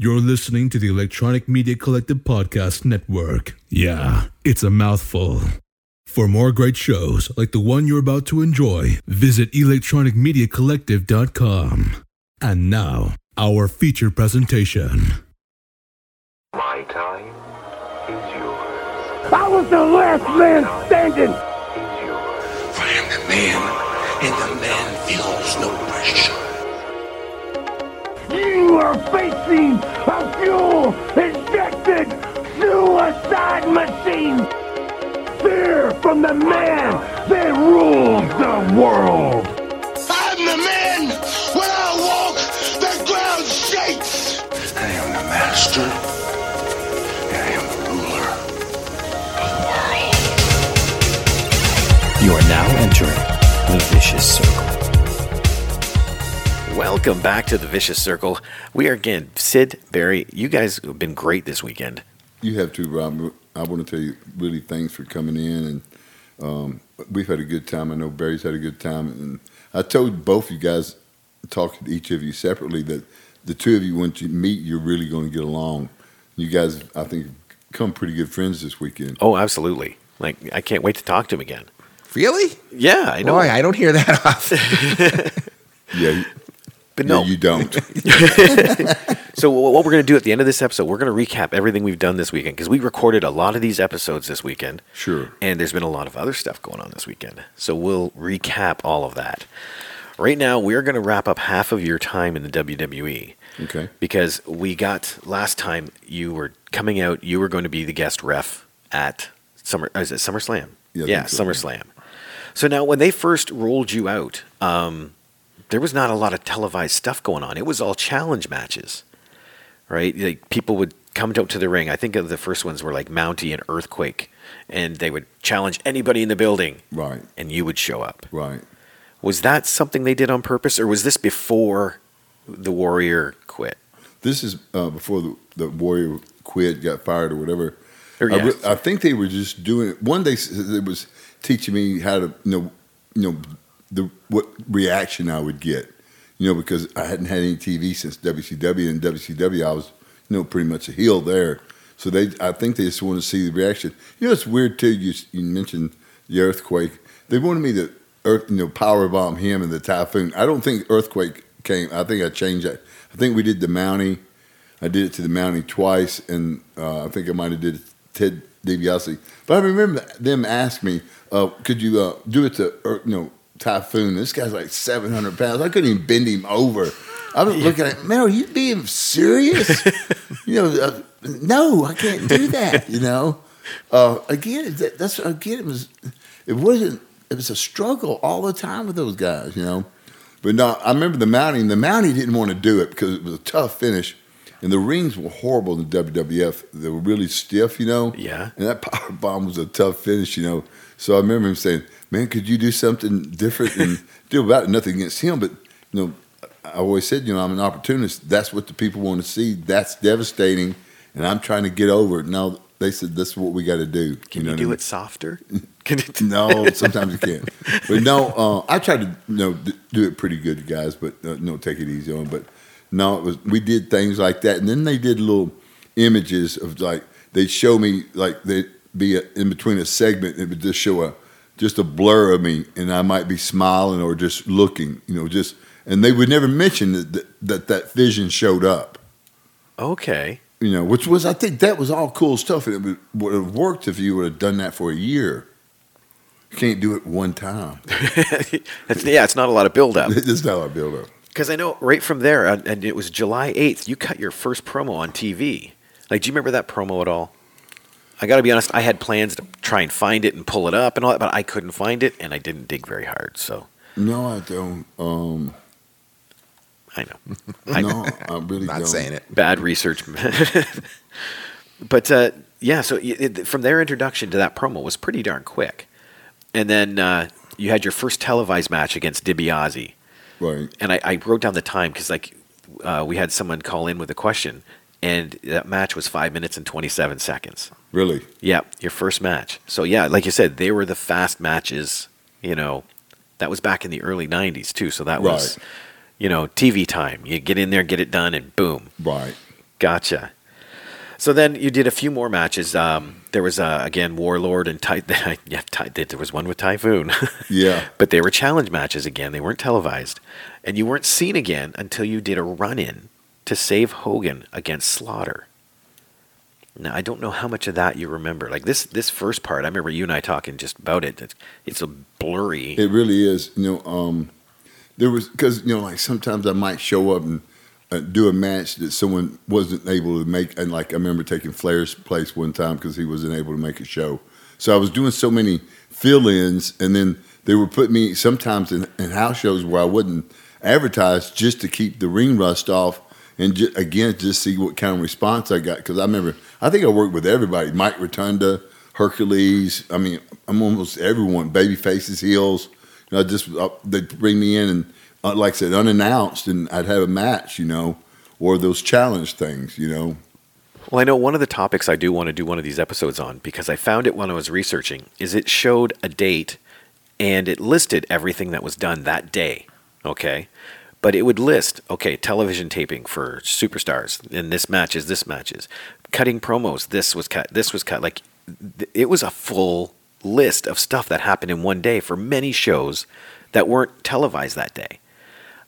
You're listening to the Electronic Media Collective Podcast Network. Yeah, it's a mouthful. For more great shows like the one you're about to enjoy, visit electronicmediacollective.com. And now, our feature presentation. My time is yours. I was the last man standing. Is yours. I am the man, and the man feels no pressure. You are facing a fuel injected suicide machine. Fear from the man that rules the world. I'm the man. When I walk, the ground shakes. I am the master, I am the ruler of the world. You are now entering the vicious circle. Welcome back to the Vicious Circle. We are again, Sid, Barry, you guys have been great this weekend. You have too, Rob. I want to tell you, really, thanks for coming in, and um, we've had a good time. I know Barry's had a good time, and I told both you guys, talking to each of you separately, that the two of you, once you meet, you're really going to get along. You guys, I think, become pretty good friends this weekend. Oh, absolutely. Like, I can't wait to talk to him again. Really? Yeah, I know. Boy, I don't hear that often. Yeah, you- but yeah, no. you don't. so, what we're going to do at the end of this episode, we're going to recap everything we've done this weekend because we recorded a lot of these episodes this weekend. Sure. And there's been a lot of other stuff going on this weekend. So, we'll recap all of that. Right now, we're going to wrap up half of your time in the WWE. Okay. because we got last time you were coming out. You were going to be the guest ref at Summer. Is it SummerSlam? Yeah, yeah, so. SummerSlam. So now, when they first rolled you out, um, there was not a lot of televised stuff going on. It was all challenge matches, right? Like people would come out to the ring. I think of the first ones were like Mountie and Earthquake, and they would challenge anybody in the building, Right, and you would show up. right. Was that something they did on purpose, or was this before the Warrior quit? This is uh, before the, the Warrior quit, got fired, or whatever. Or, I, re- I think they were just doing it. One day it was teaching me how to you know you know the what reaction I would get. You know because I hadn't had any TV since WCW and WCW I was you know pretty much a heel there. So they I think they just wanted to see the reaction. You know it's weird too. You you mentioned the earthquake. They wanted me to earth you know power bomb him and the typhoon. I don't think earthquake came. I think I changed that. I think we did the Mountie. I did it to the Mountie twice, and uh, I think I might have did it Ted DiBiase. But I remember them ask me, uh, "Could you uh, do it to you know Typhoon?" This guy's like seven hundred pounds. I couldn't even bend him over. I was looking at, man, are you being serious? you know, uh, no, I can't do that. You know, uh, again, that, that's again, it was, it wasn't, it was a struggle all the time with those guys. You know. But no, I remember the Mountie. The Mountie didn't want to do it because it was a tough finish, and the rings were horrible in the WWF. They were really stiff, you know. Yeah. And that power bomb was a tough finish, you know. So I remember him saying, "Man, could you do something different and do about it? Nothing against him, but you know, I always said, you know, I'm an opportunist. That's what the people want to see. That's devastating, and I'm trying to get over it. Now they said "This is what we got to do. Can know you, what I do mean? it softer? No, sometimes you can't. But no, uh, I tried to you know do it pretty good, guys. But uh, no, take it easy on. But no, it was we did things like that, and then they did little images of like they'd show me like they'd be a, in between a segment. It would just show a just a blur of me, and I might be smiling or just looking, you know, just and they would never mention that that that, that vision showed up okay. you know, which was I think that was all cool stuff, and it would, would have worked if you would have done that for a year. You can't do it one time. It's, yeah, it's not a lot of build up. This a lot of build up. Because I know right from there, and it was July 8th, you cut your first promo on TV. Like, do you remember that promo at all? I got to be honest, I had plans to try and find it and pull it up and all that, but I couldn't find it, and I didn't dig very hard. So No, I don't. Um, I know. I no, I'm really Not don't. saying it. Bad research. but uh, yeah, so it, from their introduction to that promo was pretty darn quick. And then uh, you had your first televised match against DiBiase. Right. and I, I wrote down the time because like uh, we had someone call in with a question, and that match was five minutes and twenty seven seconds. Really. Yeah, your first match. So yeah, like you said, they were the fast matches. You know, that was back in the early '90s too. So that was, Right. you know, TV time. You get in there, get it done, and boom. Right. Gotcha. So then you did a few more matches. Um, there was uh, again Warlord and Ty- yeah, Ty- there was one with Typhoon. Yeah. but they were challenge matches again. They weren't televised, and you weren't seen again until you did a run-in to save Hogan against Slaughter. Now I don't know how much of that you remember. Like this this first part, I remember you and I talking just about it. It's, it's a blurry. It really is. You know, um, there was because you know, like sometimes I might show up and uh, do a match that someone wasn't able to make, and like I remember taking Flair's place one time because he wasn't able to make a show. So I was doing so many fill-ins, and then they would put me sometimes in, in house shows where I wouldn't advertise just to keep the ring rust off, and again just see what kind of response I got. Because I remember, I think I worked with everybody: Mike Rotunda, Hercules. I mean, I'm almost everyone. Baby faces, heels. You know, just uh, they'd bring me in and, uh, like I said, unannounced, and I'd have a match. You know, or those challenge things. You know, Well, I know one of the topics I do want to do one of these episodes on because I found it when I was researching is it showed a date and it listed everything that was done that day. Okay. But it would list, okay, television taping for superstars, and this matches, this matches, cutting promos, this was cut, this was cut. Like, it was a full list of stuff that happened in one day for many shows that weren't televised that day.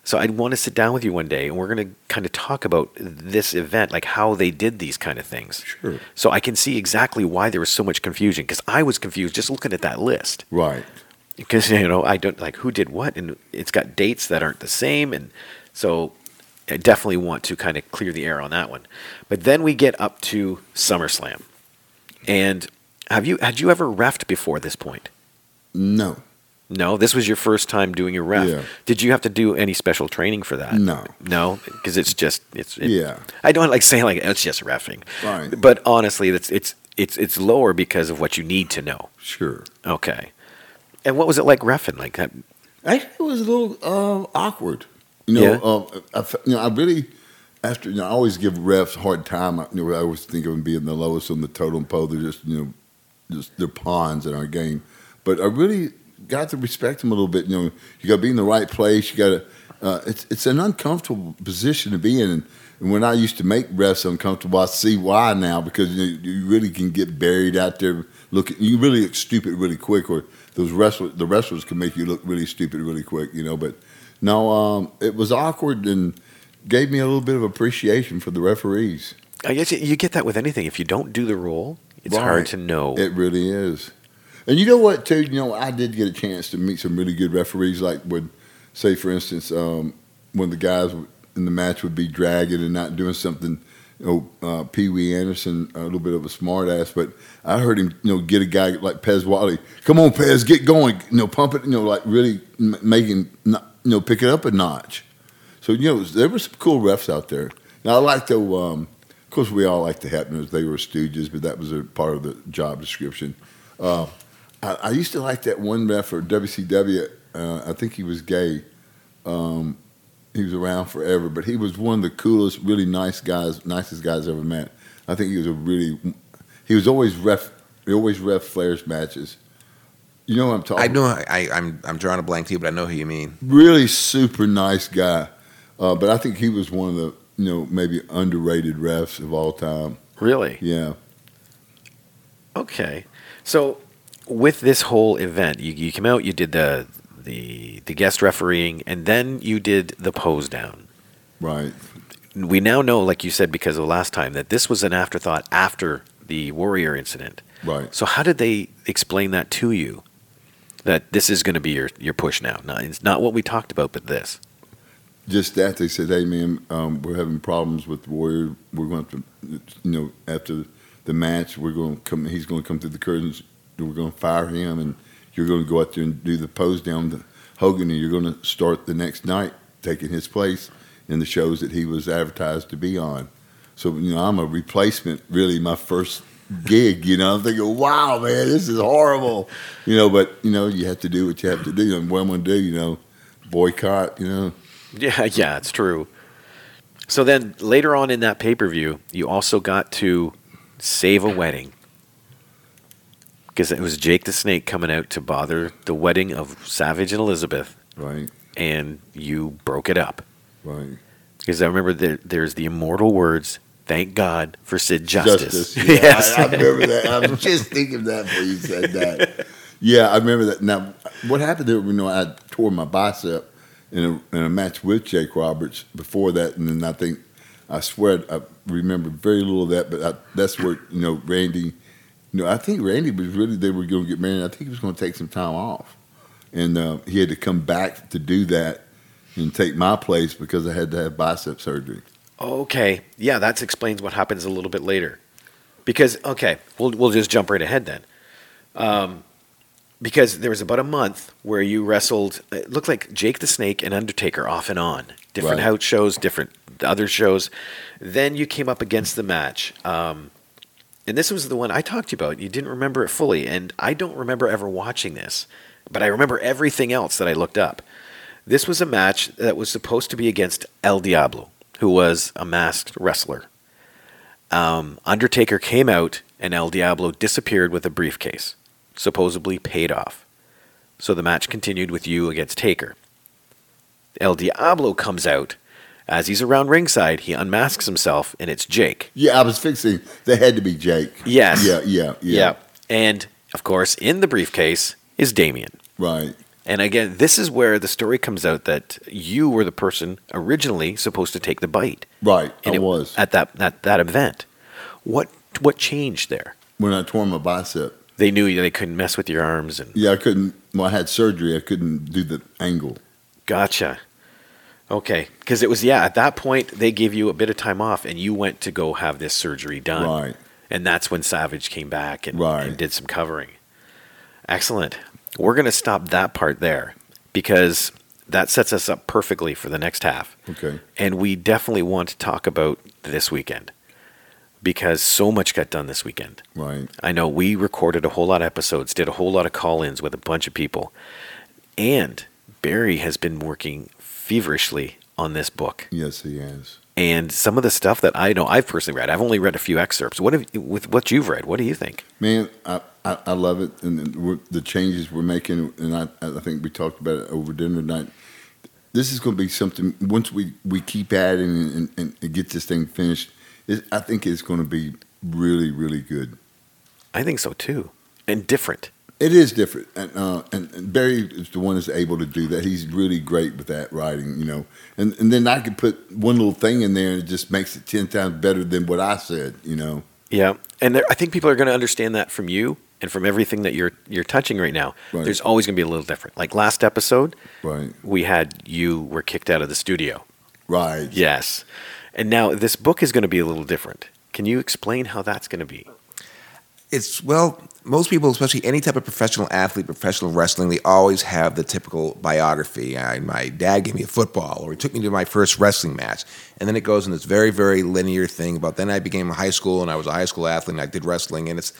So I'd want to sit down with you one day and we're going to kind of talk about this event, like how they did these kind of things. Sure. So I can see exactly why there was so much confusion because I was confused just looking at that list. right? Because you know I don't like who did what, and it's got dates that aren't the same, and so I definitely want to kind of clear the air on that one. But then we get up to SummerSlam, and have you had you ever refed before this point? No, No, this was your first time doing your ref. Yeah. Did you have to do any special training for that? No. no, because it's just it's. It, Yeah. I don't like saying like it's just refing. Right. But honestly, that's it's it's it's lower because of what you need to know. sure. Okay. And what was it like refing? Like that? Actually, it was a little uh, awkward. You know, Yeah. um, I, you know, I really after you know, I always give refs a hard time. I, you know, I always think of them being the lowest on the totem pole. They're just you know, just they're pawns in our game. But I really got to respect them a little bit. You know, you got to be in the right place. You got to. Uh, it's it's an uncomfortable position to be in. And, and when I used to make refs uncomfortable, I see why now because you, know, you really can get buried out there looking. You really look stupid really quick, or those wrestlers, the wrestlers can make you look really stupid really quick. You know, but no, um, it was awkward and gave me a little bit of appreciation for the referees. I guess you- you get that with anything. If you don't do the role, it's Right. hard to know. It really is. And you know what, too? You know, I did get a chance to meet some really good referees. Like, would say, for instance, um, when the guys in the match would be dragging and not doing something. You know, uh, Pee Wee Anderson, a little bit of a smart ass, but I heard him, you know, get a guy like Pez Whatley. Come on, Pez, get going. You know, pump it. You know, like really making, you know, pick it up a notch. So you know, there were some cool refs out there. Now I like to, um, of course, we all like the Hebners. They were stooges, but that was a part of the job description. Uh, I, I used to like that one ref for WCW. Uh, I think he was gay. Um, he was around forever, but he was one of the coolest, really nice guys, nicest guys I ever met. I think he was a really. He was always ref. He always ref Flair's matches. You know what I'm talking. I know. I, I'm I'm drawing a blank too, but I know who you mean. really super nice guy. Uh, but I think he was one of the you know maybe underrated refs of all time. really? Yeah, Okay. So with this whole event, you, you came out, you did the the the guest refereeing, and then you did the pose down. right. We now know, like you said, because of last time, that this was an afterthought after the Warrior incident. Right. So how did they explain that to you? That this is going to be your, your push now. Not, it's not what we talked about, but this. Just that they said, "Hey man, um, we're having problems with the Warrior. We're going to, you know, after the match, we're going to come. He's going to come through the curtains. We're going to fire him, and you're going to go out there and do the pose down to Hogan, and you're going to start the next night taking his place in the shows that he was advertised to be on. So you know, I'm a replacement. Really, my first gig. You know, I'm thinking, wow, man, this is horrible. You know, but you know, you have to do what you have to do, and what I'm going to do, you know, boycott. You know. Yeah, yeah, it's true. So then later on in that pay per view, you also got to save a wedding. Because it was Jake the Snake coming out to bother the wedding of Savage and Elizabeth, Right, and you broke it up. right. Because I remember there, there's the immortal words Thank God for Sid Justice. Yeah, yes. I, I remember that. I was just thinking that before you said that. Yeah, I remember that. Now, what happened there? You know, I tore my bicep in a, in a match with Jake Roberts before that, and then I think I swear I remember very little of that, but I, that's where you know Randy. Know, I think Randy was really they were going to get married. I think he was going to take some time off, and uh, he had to come back to do that and take my place because I had to have bicep surgery. Okay. Yeah, that explains what happens a little bit later. Because okay, we'll we'll just jump right ahead then. Um, because there was about a month where you wrestled. It looked like Jake the Snake and Undertaker off and on, different Right. house shows, different other shows. Then you came up against the match, um, and this was the one I talked to you about. You didn't remember it fully, and I don't remember ever watching this, but I remember everything else that I looked up. This was a match that was supposed to be against El Diablo, who was a masked wrestler. Um, Undertaker came out, and El Diablo disappeared with a briefcase, supposedly paid off. So the match continued with you against Taker. El Diablo comes out. As he's around ringside, he unmasks himself, and it's Jake. Yeah, I was fixing. They had to be Jake. Yes. Yeah, yeah, yeah. And, of course, in the briefcase is Damien. Right. And again, this is where the story comes out that you were the person originally supposed to take the bite. Right. And I it- was at that at that event. What what changed there? when I tore my bicep. They knew they couldn't mess with your arms and Yeah, I couldn't. Well, I had surgery. I couldn't do the angle. gotcha. Okay, because it was yeah. At that point, they gave you a bit of time off, and you went to go have this surgery done. Right. And that's when Savage came back and, Right. and did some covering. Excellent. We're going to stop that part there because that sets us up perfectly for the next half. Okay. And we definitely want to talk about this weekend because so much got done this weekend. Right. I know we recorded a whole lot of episodes, did a whole lot of call ins with a bunch of people. And Barry has been working feverishly on this book. Yes, he has. And some of the stuff that I know I've personally read, I've only read a few excerpts. What have, with what you've read, what do you think? Man, I, I, I love it, and the changes we're making, and I, I think we talked about it over dinner tonight. This is going to be something. Once we, we keep adding and, and, and get this thing finished, it, I think it's going to be really, really good. I think so too. And different. It is different, and, uh, and and Barry is the one that's able to do that. He's really great with that writing, you know. And and then I could put one little thing in there, and it just makes it ten times better than what I said, you know. Yeah, and there, I think people are going to understand that from you and from everything that you're you're touching right now. Right. There's always going to be a little different. Like last episode, Right, we had you were kicked out of the studio. right. Yes, and now this book is going to be a little different. Can you explain how that's going to be? It's well, most people, especially any type of professional athlete, professional wrestling, they always have the typical biography. I, my dad gave me a football, or he took me to my first wrestling match, and then it goes in this very, very linear thing. About then I became a high school, and I was a high school athlete, and I did wrestling, and it's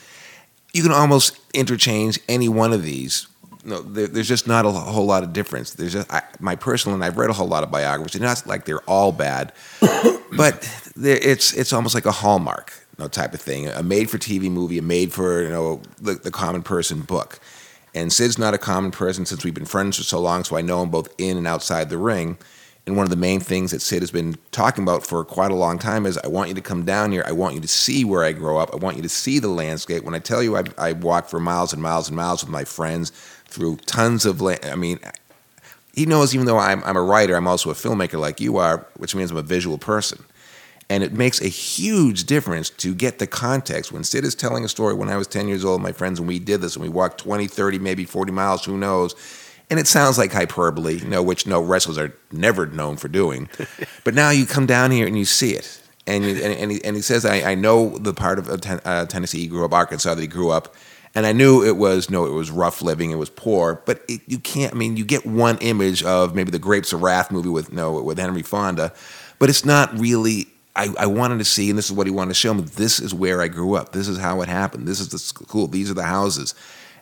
you can almost interchange any one of these. No, there, there's just not a whole lot of difference. There's just I, my personal, and I've read a whole lot of biographies. It's not like they're all bad, but it's it's almost like a hallmark, you know, type of thing. A made-for-TV movie, a made-for you know the, the common person book. And Sid's not a common person since we've been friends for so long, so I know him both in and outside the ring. And one of the main things that Sid has been talking about for quite a long time is I want you to come down here. I want you to see where I grow up. I want you to see the landscape. When I tell you I, I walked for miles and miles and miles with my friends through tons of land, I mean, he knows even though I'm, I'm a writer, I'm also a filmmaker like you are, which means I'm a visual person. And it makes a huge difference to get the context. When Sid is telling a story when I was 10 years old, my friends, and we did this, and we walked 20, 30, maybe 40 miles, who knows. And it sounds like hyperbole, you know, which no wrestlers are never known for doing. but now you come down here and you see it. And, you, and, and, he, and he says, I, I know the part of uh, Tennessee he grew up, Arkansas that he grew up. And I knew it was, no, it was rough living, it was poor. But it, you can't, I mean, you get one image of maybe the Grapes of Wrath movie with, no, with Henry Fonda, but it's not really I, I wanted to see, and this is what he wanted to show me. This is where I grew up. This is how it happened. This is the school. These are the houses.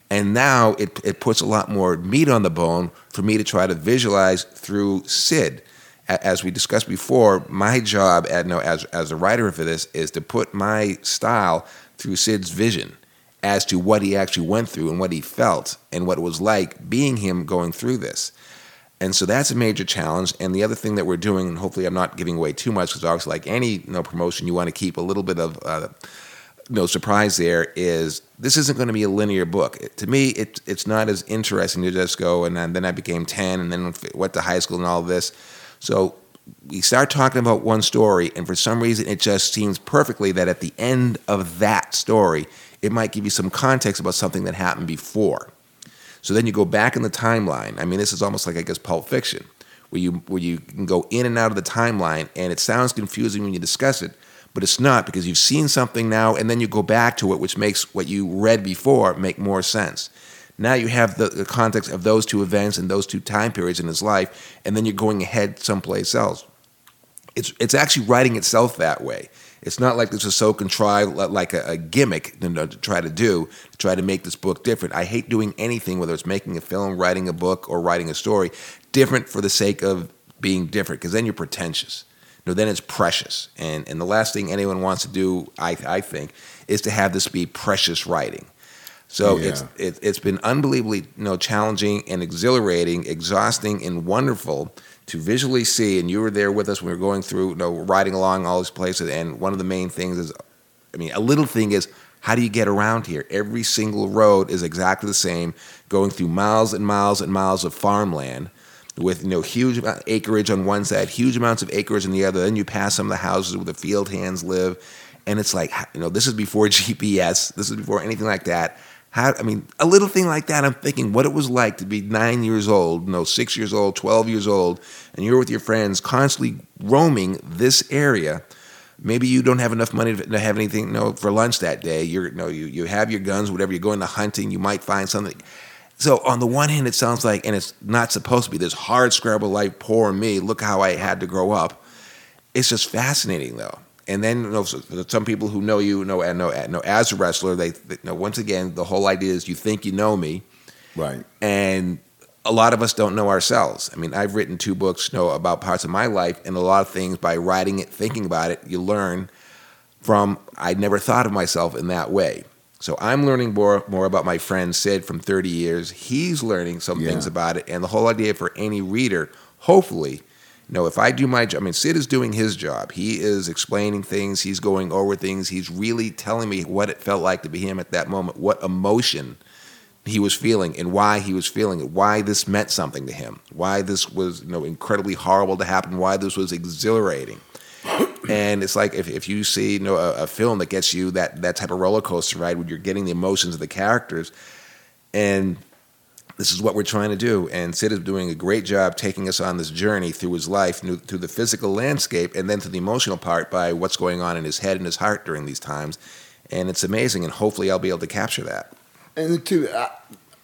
And now it, it puts a lot more meat on the bone for me to try to visualize through Sid. As we discussed before, my job at, no, as, as a writer for this is to put my style through Sid's vision as to what he actually went through and what he felt and what it was like being him going through this. And so that's a major challenge. And the other thing that we're doing, and hopefully I'm not giving away too much, because obviously, like any you know, promotion, you want to keep a little bit of uh, no surprise. There is this isn't going to be a linear book. It- to me, it, it's not as interesting to just go and then, then I became ten, and then went to high school and all this. So we start talking about one story, and for some reason, it just seems perfectly that at the end of that story, it might give you some context about something that happened before. So then you go back in the timeline. I mean, this is almost like I guess Pulp Fiction, where you where you can go in and out of the timeline, and it sounds confusing when you discuss it, but it's not because you've seen something now, and then you go back to it, which makes what you read before make more sense. Now you have the, the context of those two events and those two time periods in his life, and then you're going ahead someplace else. It's it's actually writing itself that way. It's not like this is so contrived, like a, a gimmick you know, to try to do, to try to make this book different. I hate doing anything, whether it's making a film, writing a book, or writing a story, different for the sake of being different, because then you're pretentious. No, then it's precious. And and the last thing anyone wants to do, I I think, is to have this be precious writing. So Yeah. it's it, it's been unbelievably you know challenging and exhilarating, exhausting and wonderful to visually see. And you were there with us when we were going through, you know, riding along all these places. And one of the main things is, I mean, a little thing is how do you get around here? Every single road is exactly the same, going through miles and miles and miles of farmland with you know huge acreage on one side, huge amounts of acreage on the other. Then you pass some of the houses where the field hands live, and it's like you know this is before GPS, this is before anything like that. How I mean, a little thing like that. I'm thinking what it was like to be nine years old, no, six years old, twelve years old, and you're with your friends, constantly roaming this area. Maybe you don't have enough money to have anything you know, for lunch that day. You're you know, you you have your guns, whatever. You're going to hunting. You might find something. So on the one hand, it sounds like, and it's not supposed to be this hard scrabble life. Poor me. Look how I had to grow up. It's just fascinating though. And then you know, some people who know you know and know, know as a wrestler, they, they you know, once again the whole idea is you think you know me, Right. and a lot of us don't know ourselves. I mean, I've written two books, you know, about parts of my life, and a lot of things by writing it, thinking about it, you learn from. I never thought of myself in that way. So I'm learning more more about my friend Sid from 30 years. He's learning some Yeah. things about it, and the whole idea for any reader, hopefully, know, if I do my job, I mean, Sid is doing his job. He is explaining things. He's going over things. He's really telling me what it felt like to be him at that moment, what emotion he was feeling and why he was feeling it, why this meant something to him, why this was you know incredibly horrible to happen, why this was exhilarating. And it's like if, if you see you know a, a film that gets you that that type of roller coaster ride where you're getting the emotions of the characters, and this is what we're trying to do. And Sid is doing a great job taking us on this journey through his life, through the physical landscape, and then to the emotional part by what's going on in his head and his heart during these times. And it's amazing, and hopefully I'll be able to capture that. And too, I,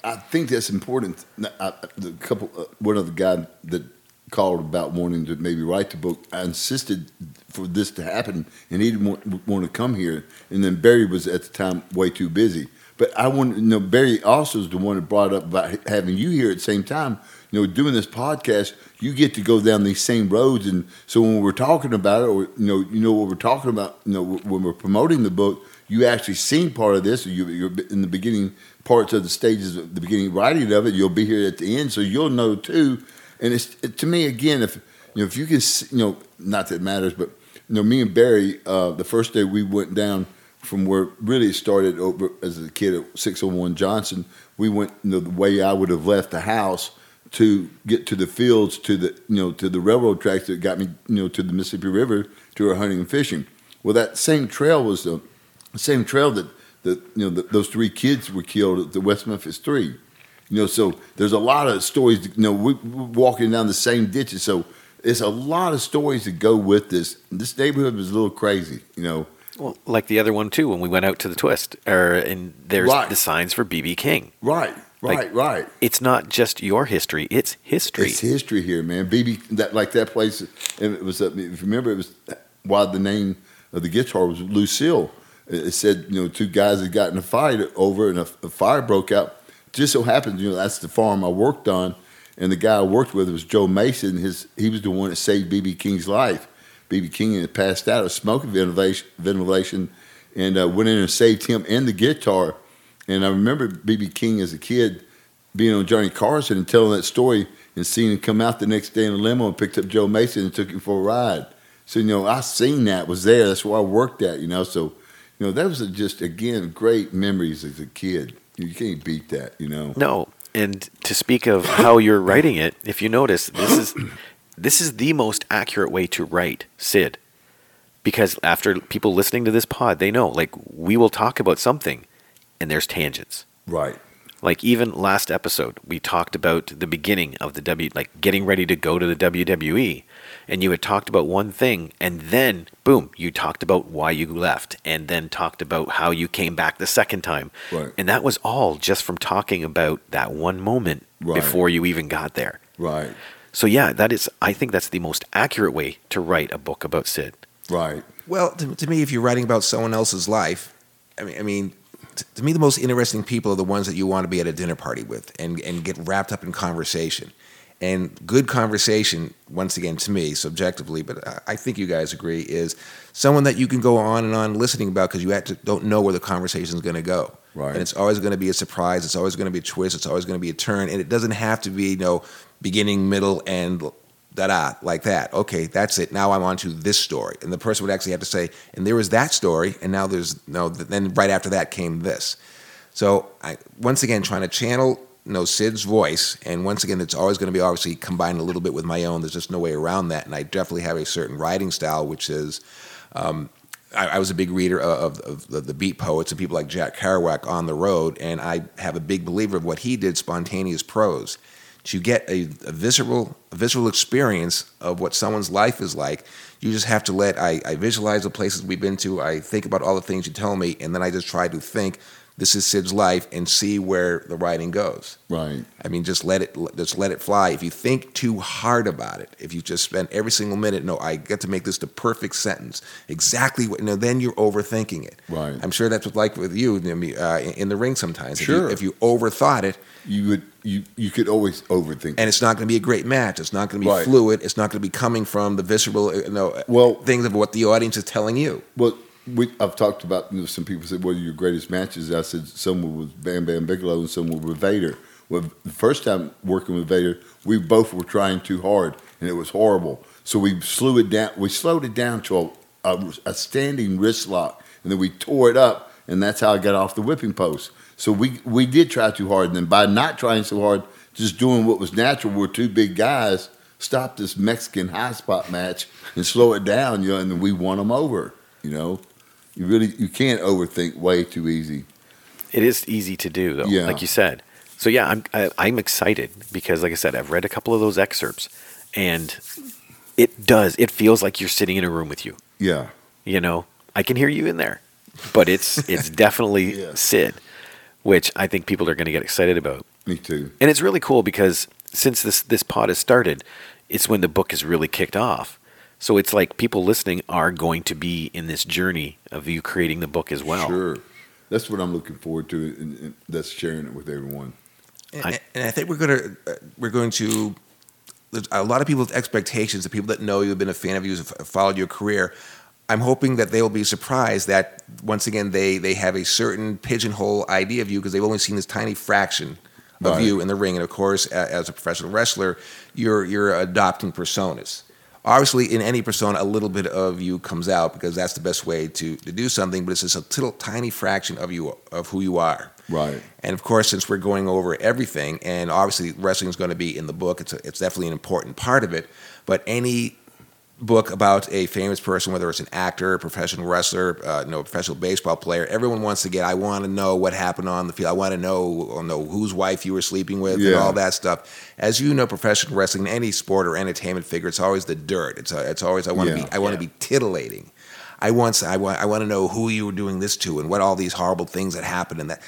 I think that's important. The couple, uh, one of the guy that called about wanting to maybe write the book, I insisted for this to happen, and he didn't want, want to come here. And then Barry was at the time way too busy. But I wanted, you know, Barry also is the one that brought up about having you here at the same time. You know, doing this podcast, you get to go down these same roads, and so when we're talking about it, or you know, you know what we're talking about. You know, when we're promoting the book, you actually seen part of this. You, you're in the beginning parts of the stages, of the beginning writing of it. You'll be here at the end, so you'll know too. And it's it, to me again, if you know, if you can, you know, not that it matters, but you know, me and Barry, uh, the first day we went down from where really started over as a kid at 601 Johnson, we went you know, the way I would have left the house to get to the fields, to the you know, to the railroad tracks that got me, you know, to the Mississippi River to our hunting and fishing. Well, that same trail was the same trail that that you know that those three kids were killed at the West Memphis Three. You know, so there's a lot of stories. You know, we, we're walking down the same ditches, so it's a lot of stories to go with this. This neighborhood was a little crazy. You know, Well, like the other one too, when we went out to the twist, or and there's Right. the signs for BB King. right, right, Like- right. It's not just your history; it's history. It's history here, man. BB, that like that place. And it was. uh, If you remember, it was why the name of the guitar was Lucille. It it said, you know, two guys had gotten a fight over, and a, a fire broke out. Just so happened, you know, that's the farm I worked on, and the guy I worked with was Joe Mason. His he was the one that saved BB King's life. BB King had passed out of smoke ventilation, and uh, went in and saved him and the guitar. And I remember BB King as a kid being on Johnny Carson and telling that story and seeing him come out the next day in a limo and picked up Joe Mason and took him for a ride. So you know, I seen that was there. That's where I worked at. You know, so you know that was just again great memories as a kid. You can't beat that. You know. No, and to speak of how you're writing it, if you notice, this is this is the most accurate way to write Sid, because after people listening to this pod, they know like we will talk about something, and there's tangents. Right. Like even last episode, we talked about the beginning of the W, like getting ready to go to the WWE, and you had talked about one thing, and then boom, you talked about why you left, and then talked about how you came back the second time, Right. and that was all just from talking about that one moment Right. before you even got there. Right. So yeah, that is. I think that's the most accurate way to write a book about Sid. Right. Well, to, to me, if you're writing about someone else's life, I mean, I mean, t- to me, the most interesting people are the ones that you want to be at a dinner party with and and get wrapped up in conversation. And good conversation, once again, to me, subjectively, but I- I think you guys agree, is someone that you can go on and on listening about because you have to, don't know where the conversation is going to go. Right. And it's always going to be a surprise. It's always going to be a twist. It's always going to be a turn. And it doesn't have to be, you know, beginning, middle, and da da like that. Okay, that's it. Now I'm on to this story, and the person would actually have to say, and there was that story, and now there's no. Then right after that came this. So I once again trying to channel you know Sid's voice, and once again it's always going to be obviously combined a little bit with my own. There's just no way around that, and I definitely have a certain writing style, which is. Um, I, I was a big reader of, of, of the beat poets and people like Jack Kerouac on the road, and I have a big believer of what he did, spontaneous prose. To get a, a visceral, a visceral experience of what someone's life is like, you just have to let. I, I visualize the places we've been to. I think about all the things you tell me, and then I just try to think, this is Sid's life, and see where the writing goes. Right. I mean, just let it just let it fly. If you think too hard about it, if you just spend every single minute, no, I get to make this the perfect sentence, exactly what. No, then you're overthinking it. Right. I'm sure that's what like with you uh, in the ring sometimes. If you- Sure. If you, overthought it, You would you you could always overthink. and it's not going to be a great match. It's not going to be Right. fluid. It's not going to be coming from the visceral, uh, you know, Well- things of what the audience is telling you. Well, we, I've talked about you know, some people said, "What are your greatest matches?" I said some were with Bam Bam Bigelow and some were with Vader. Well, the first time working with Vader, we both were trying too hard, and it was horrible. So we slew it down. We slowed it down to a, a, a standing wrist lock, and then we tore it up, and that's how I got off the whipping post. So we we did try too hard, and then by not trying so hard, just doing what was natural, we're two big guys. Stop this Mexican high spot match and slow it down, you know, and we won them over. You know, you really you can't overthink way too easy. It is easy to do, though, Yeah. like you said. So yeah, I'm I, I'm excited because, like I said, I've read a couple of those excerpts, and it does. It feels like you're sitting in a room with you. Yeah, You know, I can hear you in there, but it's it's definitely Yeah. Sid, which I think people are going to get excited about. me too. And it's really cool because since this this pod has started, it's when the book is really kicked off. So it's like people listening are going to be in this journey of you creating the book as well. Sure, that's what I'm looking forward to, and, and that's sharing it with everyone. And, I- and I think we're going to uh, we're going to there's a lot of people's expectations, the people that know you, have been a fan of you, have followed your career. I'm hoping that they will be surprised that once again they they have a certain pigeonhole idea of you because they've only seen this tiny fraction of Right. you in the ring, and of course, as a professional wrestler, you're you're adopting personas. Obviously, in any persona, a little bit of you comes out because that's the best way to, to do something. But it's just a little tiny fraction of you of who you are. Right. And of course, since we're going over everything, and obviously wrestling is going to be in the book, it's, a, it's definitely an important part of it. But any book about a famous person, whether it's an actor, a professional wrestler, uh, you know, a professional baseball player, everyone wants to get. I want to know what happened on the field. I want to know, know whose wife you were sleeping with, and all that stuff. As you know, professional wrestling, any sport or entertainment figure, it's always the dirt. It's a, it's always I want to Yeah. be I want to be titillating. I want I want I want to know who you were doing this to and what all these horrible things that happened and that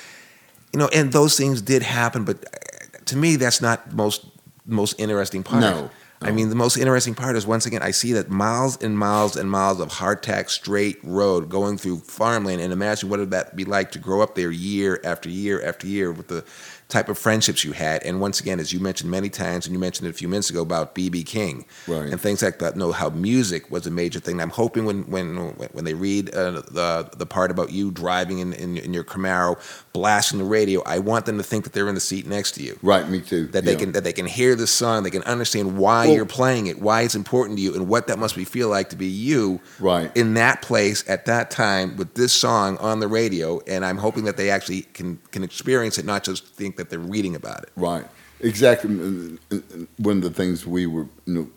you know and those things did happen but uh, to me that's not most most interesting part No, I mean the most interesting part is once again I see that miles and miles and miles of hardtack straight road going through farmland and imagine what would that be like to grow up there year after year after year with the type of friendships you had. And once again, as you mentioned many times, and you mentioned it a few minutes ago about BB King Right. and things like that. Know how music was a major thing. I'm hoping when when when they read uh, the the part about you driving in, in in your Camaro, blasting the radio, I want them to think that they're in the seat next to you. Right, me too. That they Yeah. can that they can hear the song, they can understand why Well- you're playing it, why it's important to you, and what that must be feel like to be you Right. in that place at that time with this song on the radio. And I'm hoping that they actually can can experience it, not just think that they're reading about it. Right. Exactly. One of the things we were, you know,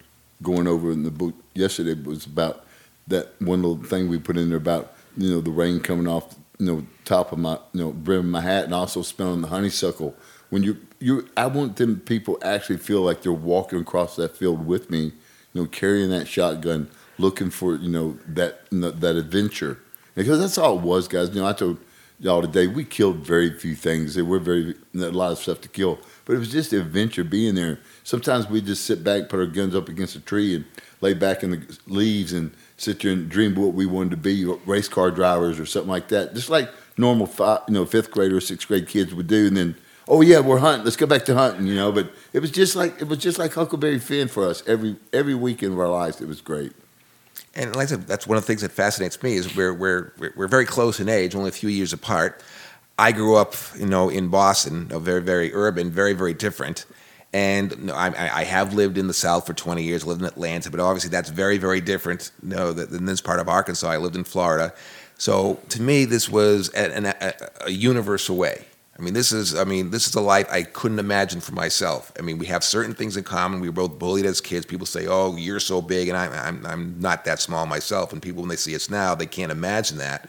going over in the book yesterday was about that one little thing we put in there about, you know, the rain coming off, you know, top of my, you know, brim of my hat, and also smelling the honeysuckle. When you, you, I want them people actually feel like they're walking across that field with me, you know, carrying that shotgun, looking for, you know, that, you know, that adventure. Because that's all it was, guys. You know, I told y'all today we killed very few things. There were very a lot of stuff to kill, but it was just adventure being there. Sometimes we just sit back, put our guns up against a tree, and lay back in the leaves and sit there and dream what we wanted to be, race car drivers or something like that. Just like normal, fi you know, fifth grade or sixth grade kids would do, and then. Oh yeah, we're hunting. Let's go back to hunting, you know. But it was just like it was just like Huckleberry Finn for us every every weekend of our lives. It was great. And like I said, that's one of the things that fascinates me is we're we're we're- very close in age, only a few years apart. I grew up, you know, in Boston, very very urban, very very different. And you know, I, I have lived in the South for 20 years, lived in Atlanta, but obviously that's very very different, you know, than this part of Arkansas. I lived in Florida, so to me this was an- a, a universe away. I mean, this is I mean, this is a life I couldn't imagine for myself. I mean, we have certain things in common. We were both bullied as kids. People say, "Oh, you're so big," and I'm I'm, I'm not that small myself. And people, when they see us now, they can't imagine that.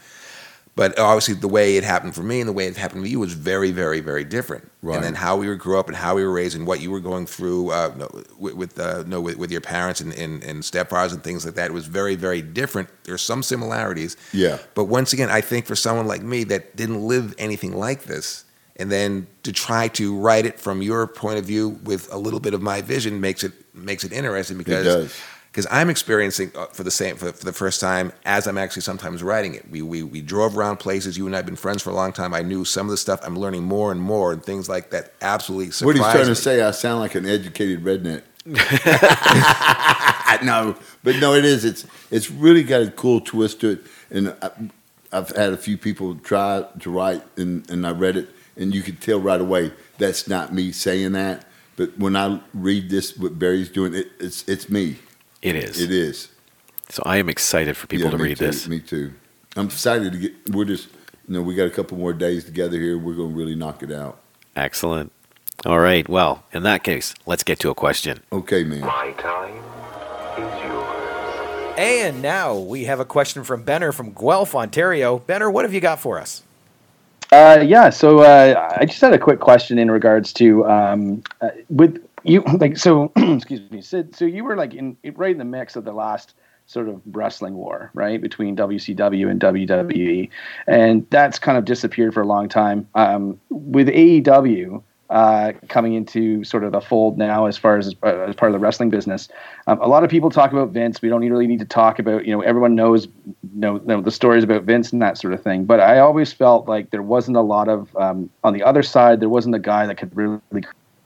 But obviously, the way it happened for me and the way it happened to you was very, very, very different. Right. And then how we were grew up and how we were raised and what you were going through uh, no, with with, uh, no, with with your parents and, and, and stepfathers and things like that. It was very, very different. There's some similarities. Yeah. But once again, I think for someone like me that didn't live anything like this, and then to try to write it from your point of view with a little bit of my vision makes it makes it interesting because because I'm experiencing uh, for the same for, for the first time as I'm actually sometimes writing it. We, we we drove around places. You and I've been friends for a long time. I knew some of the stuff. I'm learning more and more and things like that. Absolutely What surprised he's trying to say, I sound like an educated redneck. no, but no, it is. It's it's really got a cool twist to it, and I, I've had a few people try to write, and, and I read it, and you could tell right away that's not me saying that. But when I read this, what Barry's doing, it, it's it's me. It is. It is. So I am excited for people Yeah, to read too, this. Me too. I'm excited to get. We're just, you know, we got a couple more days together here. We're gonna really knock it out. Excellent. All right. Well, in that case, let's get to a question. Okay, man. My time is yours. And now we have a question from Benner from Guelph, Ontario. Benner, what have you got for us? Uh, yeah, so uh, I just had a quick question in regards to um, uh, with you, like, so excuse me, Sid. So you were like in right in the mix of the last sort of wrestling war, right, between WCW and WWE, and that's kind of disappeared for a long time. Um, with AEW uh, coming into sort of the fold now, as far as uh, as part of the wrestling business, um, a lot of people talk about Vince. We don't really need to talk about, you know, everyone knows, know, know the stories about Vince and that sort of thing. But I always felt like there wasn't a lot of um, on the other side. There wasn't a guy that could really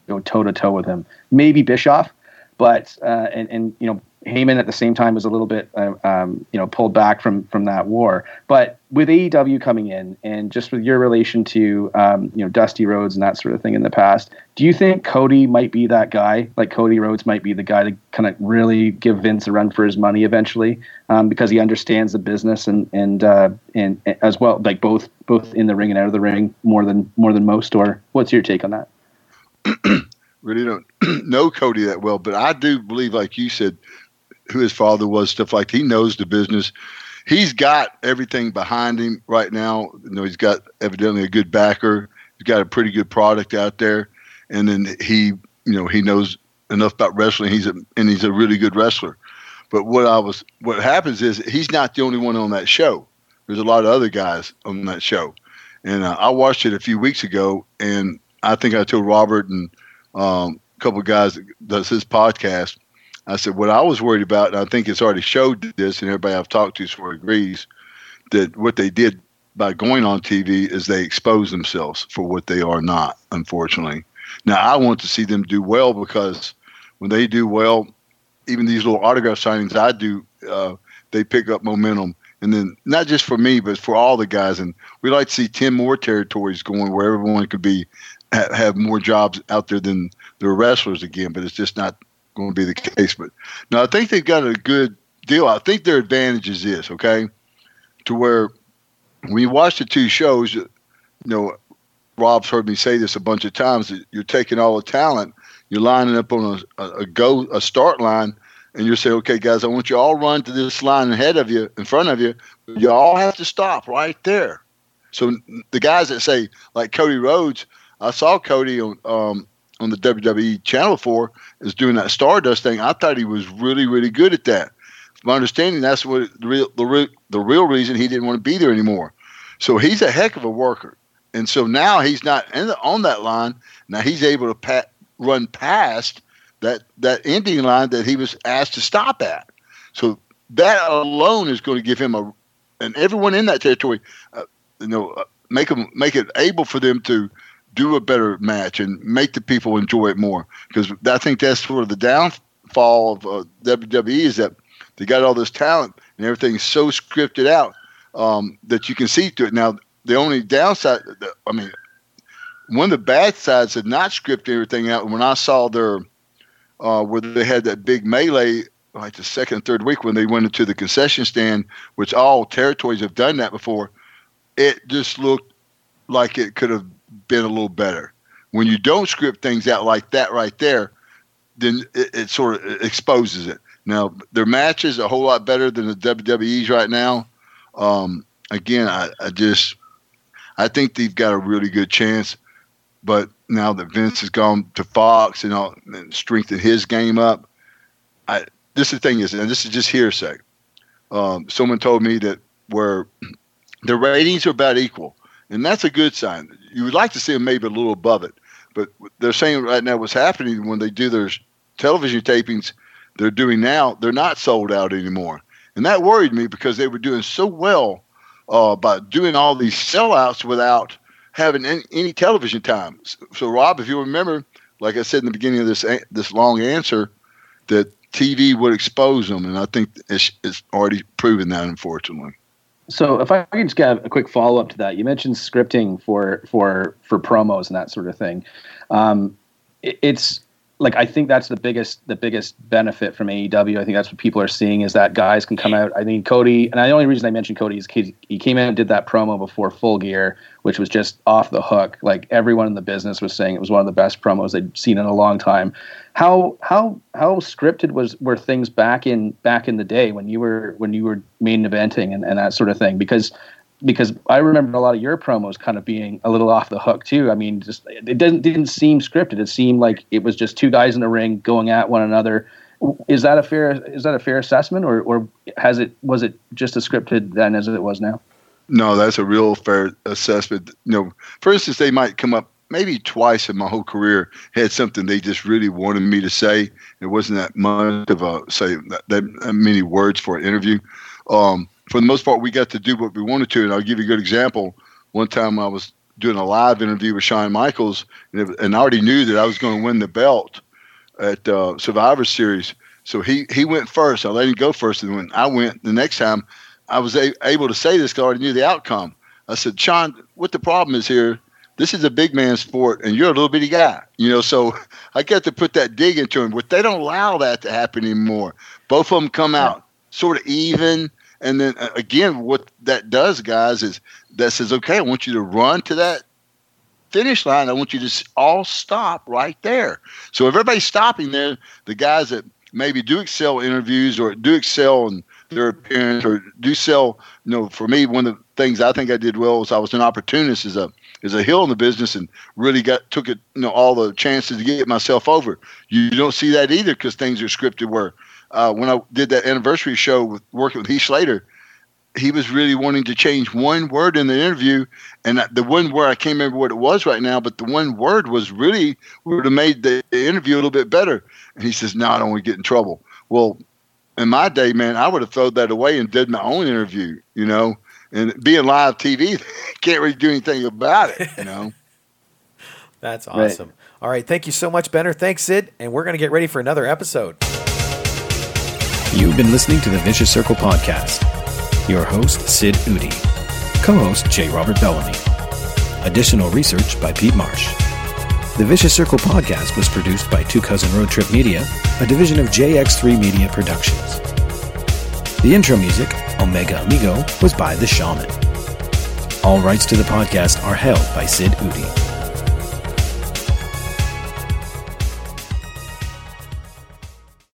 go toe to toe with him. Maybe Bischoff, but uh, and and you know Heyman at the same time was a little bit uh, um, you know pulled back from from that war. But with AEW coming in and just with your relation to um, you know Dusty Rhodes and that sort of thing in the past, do you think Cody might be that guy? Like Cody Rhodes might be the guy to kind of really give Vince a run for his money eventually um, because he understands the business and and uh, and as well like both both in the ring and out of the ring more than more than most. Or what's your take on that? really don't know Cody that well, but I do believe, like you said, who his father was, stuff like he knows the business. He's got everything behind him right now. You know, he's got evidently a good backer. He's got a pretty good product out there, and then he, you know, he knows enough about wrestling. He's a and he's a really good wrestler. But what I was, what happens is he's not the only one on that show. There's a lot of other guys on that show, and uh, I watched it a few weeks ago, and I think I told Robert and um, a couple of guys that does his podcast. I said what I was worried about, and I think it's already showed this, and everybody I've talked to sort of agrees that what they did by going on TV is they expose themselves for what they are not. Unfortunately, now I want to see them do well because when they do well, even these little autograph signings I do, uh, they pick up momentum. And then not just for me, but for all the guys. And we like to see ten more territories going where everyone could be have more jobs out there than the wrestlers again. But it's just not going to be the case. But no, I think they've got a good deal. I think their advantage is this, okay, to where when you watch the two shows, you know, Rob's heard me say this a bunch of times. That you're taking all the talent, you're lining up on a, a, go a start line, and you're saying, okay, guys, I want you all run to this line ahead of you, in front of you. You all have to stop right there. So the guys that say like Cody Rhodes, I saw Cody on um, on the WWE Channel Four is doing that Stardust thing. I thought he was really really good at that. My understanding that's what the real the real, the real reason he didn't want to be there anymore. So he's a heck of a worker, and so now he's not the, on that line. Now he's able to pat, run past that that ending line that he was asked to stop at. So that alone is going to give him a, and everyone in that territory, uh, you know, uh, make them make it able for them to do a better match and make the people enjoy it more. Because I think that's sort of the downfall of uh, WWE is that they got all this talent and everything's so scripted out um, that you can see through it. Now, the only downside, I mean, one of the bad sides of not scripting everything out. When I saw their uh, where they had that big melee, like the second, third week when they went into the concession stand, which all territories have done that before, it just looked like it could have been a little better. When you don't script things out like that right there, then it, it sort of exposes it. Now their matches a whole lot better than the WWE's right now. Um, again, I, I just I think they've got a really good chance. But now that Vince has gone to Fox and, all, and strengthened his game up, I this is the thing is, and this is just hearsay. Um, someone told me that where the ratings are about equal, and that's a good sign. You would like to see them maybe a little above it, but they're saying right now what's happening when they do their television tapings, they're doing now, they're not sold out anymore, and that worried me because they were doing so well uh, by doing all these sellouts without having any, any television time. So, Rob, if you remember, like I said in the beginning of this this long answer, that TV would expose them, and I think it's, it's already proven that, unfortunately. So, if I could just get a quick follow up to that, you mentioned scripting for for for promos and that sort of thing. Um, it, it's like I think that's the biggest the biggest benefit from AEW. I think that's what people are seeing is that guys can come out. I mean, Cody, and the only reason I mentioned Cody is he, he came out and did that promo before Full Gear, which was just off the hook. Like everyone in the business was saying, it was one of the best promos they'd seen in a long time. How how how scripted was were things back in back in the day when you were when you were main eventing and, and that sort of thing? Because because I remember a lot of your promos kind of being a little off the hook too. I mean, just it didn't didn't seem scripted. It seemed like it was just two guys in a ring going at one another. Is that a fair is that a fair assessment, or or has it was it just as scripted then as it was now? No, that's a real fair assessment. You know, for instance, they might come up maybe twice in my whole career had something they just really wanted me to say. It wasn't that much of a say that, that many words for an interview. Um, for the most part, we got to do what we wanted to. And I'll give you a good example. One time I was doing a live interview with Shawn Michaels, and, it, and I already knew that I was going to win the belt at uh, Survivor Series. So he, he went first. I let him go first. And when I went the next time, I was a- able to say this because I already knew the outcome. I said, Shawn, what the problem is here, this is a big man sport and you're a little bitty guy. You know, so I got to put that dig into him. But they don't allow that to happen anymore. Both of them come out sort of even and then uh, again, what that does, guys, is that says, okay, I want you to run to that finish line. I want you to all stop right there. So if everybody's stopping there, the guys that maybe do excel interviews or do excel in their appearance or do sell, you know, for me, one of the things I think I did well was I was an opportunist as a as a heel in the business and really got took it, you know, all the chances to get myself over. You don't see that either because things are scripted where uh, when I did that anniversary show with working with Heath Slater, he was really wanting to change one word in the interview, and the one word I can't remember what it was right now, but the one word was really would have made the interview a little bit better. And he says, "No, I don't want to get in trouble." Well, in my day, man, I would have thrown that away and did my own interview, you know. and being live TV, can't really do anything about it. You know. That's awesome. Right. All right, thank you so much, Benner. Thanks, Sid, and we're going to get ready for another episode. You've been listening to the Vicious Circle podcast. Your host, Sid Eudy. Co-host, J. Robert Bellamy. Additional research by Pete Marsh. The Vicious Circle podcast was produced by Two Cousin Road Trip Media, a division of JX3 Media Productions. The intro music, Omega Amigo, was by The Shaman. All rights to the podcast are held by Sid Eudy.